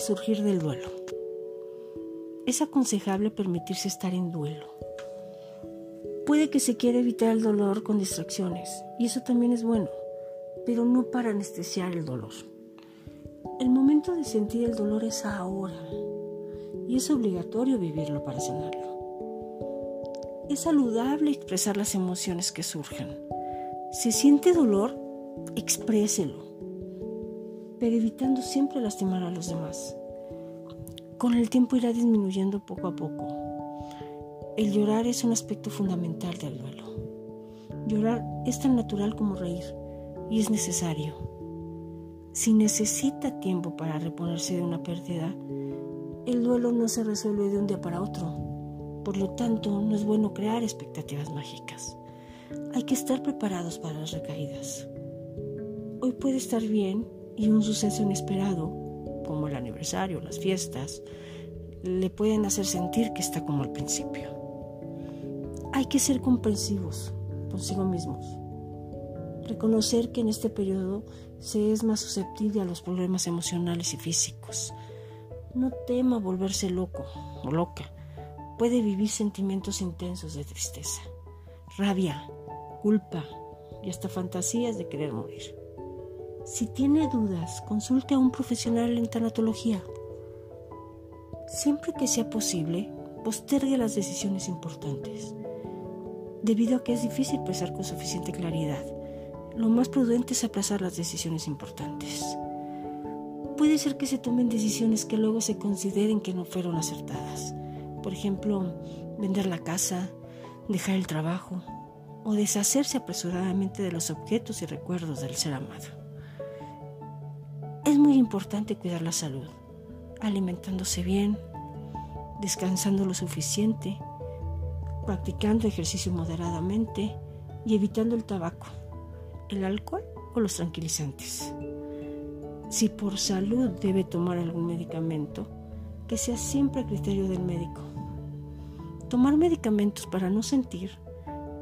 resurgir del duelo. Es aconsejable permitirse estar en duelo. Puede que se quiera evitar el dolor con distracciones, y eso también es bueno, pero no para anestesiar el dolor. El momento de sentir el dolor es ahora, y es obligatorio vivirlo para sanarlo. Es saludable expresar las emociones que surjan. Si siente dolor, expréselo, pero evitando siempre lastimar a los demás. Con el tiempo irá disminuyendo poco a poco. El llorar es un aspecto fundamental del duelo. Llorar es tan natural como reír y es necesario. Si necesita tiempo para reponerse de una pérdida, el duelo no se resuelve de un día para otro. Por lo tanto, no es bueno crear expectativas mágicas. Hay que estar preparados para las recaídas. Hoy puede estar bien y un suceso inesperado, como el aniversario, las fiestas, le pueden hacer sentir que está como al principio. Hay que ser comprensivos consigo mismos. Reconocer que en este periodo se es más susceptible a los problemas emocionales y físicos. No tema volverse loco o loca. Puede vivir sentimientos intensos de tristeza, rabia, culpa y hasta fantasías de querer morir. Si tiene dudas, consulte a un profesional en tanatología. Siempre que sea posible, postergue las decisiones importantes. Debido a que es difícil pensar con suficiente claridad, lo más prudente es aplazar las decisiones importantes. Puede ser que se tomen decisiones que luego se consideren que no fueron acertadas. Por ejemplo, vender la casa, dejar el trabajo o deshacerse apresuradamente de los objetos y recuerdos del ser amado. Muy importante cuidar la salud, alimentándose bien, descansando lo suficiente, practicando ejercicio moderadamente y evitando el tabaco, el alcohol o los tranquilizantes. Si por salud debe tomar algún medicamento, que sea siempre a criterio del médico. Tomar medicamentos para no sentir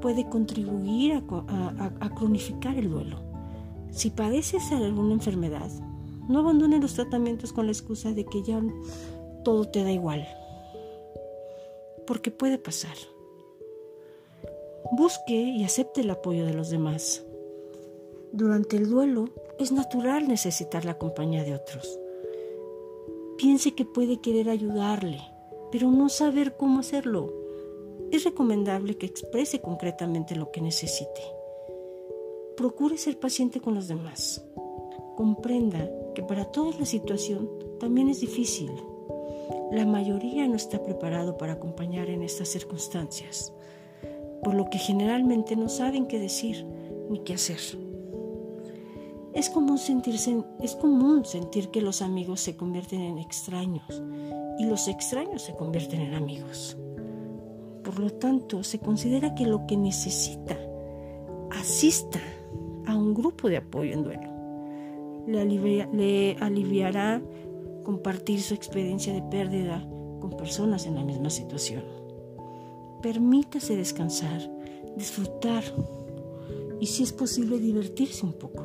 puede contribuir a, a cronificar el duelo. Si padeces alguna enfermedad, no abandones los tratamientos con la excusa de que ya todo te da igual. Porque puede pasar. Busque y acepte el apoyo de los demás. Durante el duelo es natural necesitar la compañía de otros. Piense que puede querer ayudarle, pero no saber cómo hacerlo. Es recomendable que exprese concretamente lo que necesite. Procure ser paciente con los demás. Comprenda que para todos la situación también es difícil. La mayoría no está preparado para acompañar en estas circunstancias, por lo que generalmente no saben qué decir ni qué hacer. Es común, sentirse, es común sentir que los amigos se convierten en extraños y los extraños se convierten en amigos. Por lo tanto, se considera que lo que necesita asista a un grupo de apoyo en duelo le, aliviará compartir su experiencia de pérdida con personas en la misma situación. Permítase descansar, disfrutar y si es posible divertirse un poco.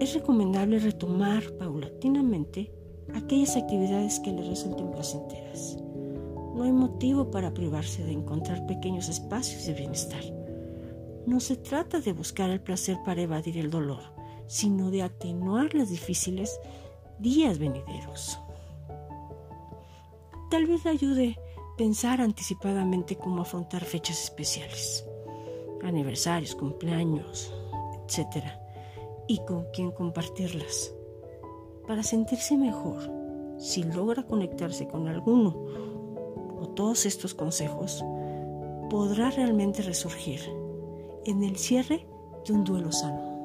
Es recomendable retomar paulatinamente aquellas actividades que le resulten placenteras. No hay motivo para privarse de encontrar pequeños espacios de bienestar. No se trata de buscar el placer para evadir el dolor, sino de atenuar los difíciles días venideros. Tal vez ayude pensar anticipadamente cómo afrontar fechas especiales, aniversarios, cumpleaños, etc. Y con quién compartirlas. Para sentirse mejor, si logra conectarse con alguno o todos estos consejos, podrá realmente resurgir en el cierre de un duelo sano.